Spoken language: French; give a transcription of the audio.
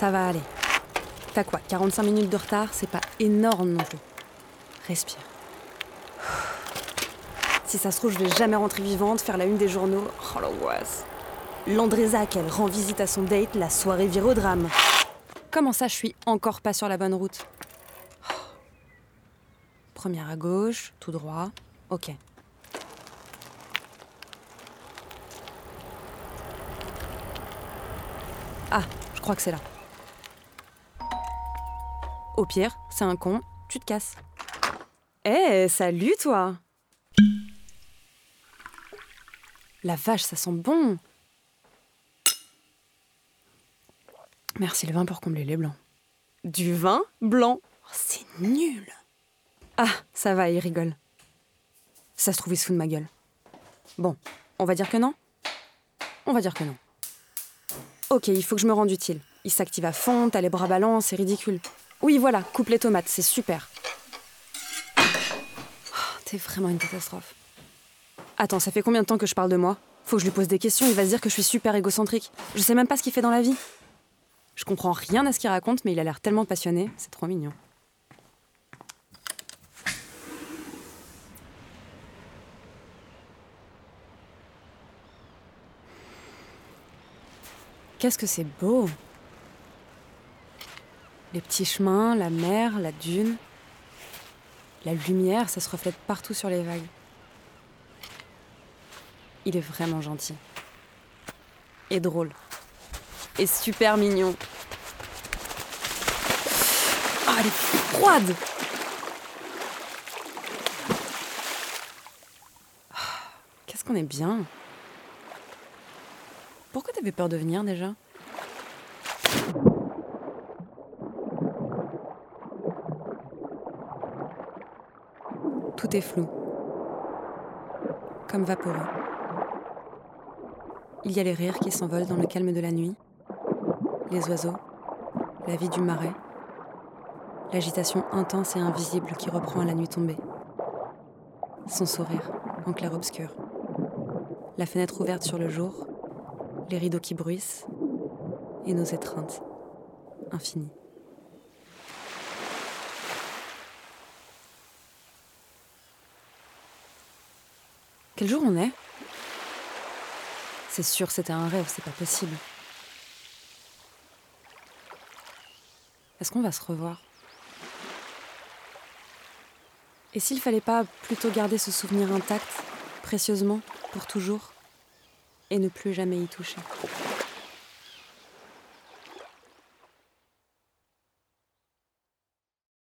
Ça va aller. T'as quoi 45 minutes de retard C'est pas énorme non plus. Respire. Si ça se trouve, je vais jamais rentrer vivante, faire la une des journaux. Oh l'angoisse. Landreza, qu'elle rend visite à son date, la soirée vire au drame. Comment ça, je suis encore pas sur la bonne route? Oh. Première à gauche, tout droit. Ok. Ah, je crois que c'est là. Au pire, c'est un con, tu te casses. Eh, salut toi La vache, ça sent bon Merci le vin pour combler les blancs. Du vin blanc Oh, C'est nul Ah, ça va, il rigole. Ça se trouve, de ma gueule. Bon, on va dire que non? On va dire que non. Ok, il faut que je me rende utile. Il s'active à fond, t'as les bras ballants, c'est ridicule. Oui, voilà, coupe les tomates, c'est super. Oh, T'es vraiment une catastrophe. Attends, ça fait combien de temps que je parle de moi? Faut que je lui pose des questions, il va se dire que je suis super égocentrique. Je sais même pas ce qu'il fait dans la vie. Je comprends rien à ce qu'il raconte, mais il a l'air tellement passionné, c'est trop mignon. Qu'est-ce que c'est beau Les petits chemins, la mer, la dune. La lumière, ça se reflète partout sur les vagues. Il est vraiment gentil. Et drôle. Et super mignon. Ah, elle est froide Ah, Qu'est-ce qu'on est bien Pourquoi t'avais peur de venir déjà? Tout est flou. Comme vaporeux. Il y a les rires qui s'envolent dans le calme de la nuit, les oiseaux, la vie du marais, l'agitation intense et invisible qui reprend à la nuit tombée. Son sourire, en clair-obscur. La fenêtre ouverte sur le jour, les rideaux qui bruissent, et nos étreintes, infinies. Quel jour on est? C'est sûr, c'était un rêve, c'est pas possible. Est-ce qu'on va se revoir? Et s'il fallait pas plutôt garder ce souvenir intact, précieusement, pour toujours, et ne plus jamais y toucher?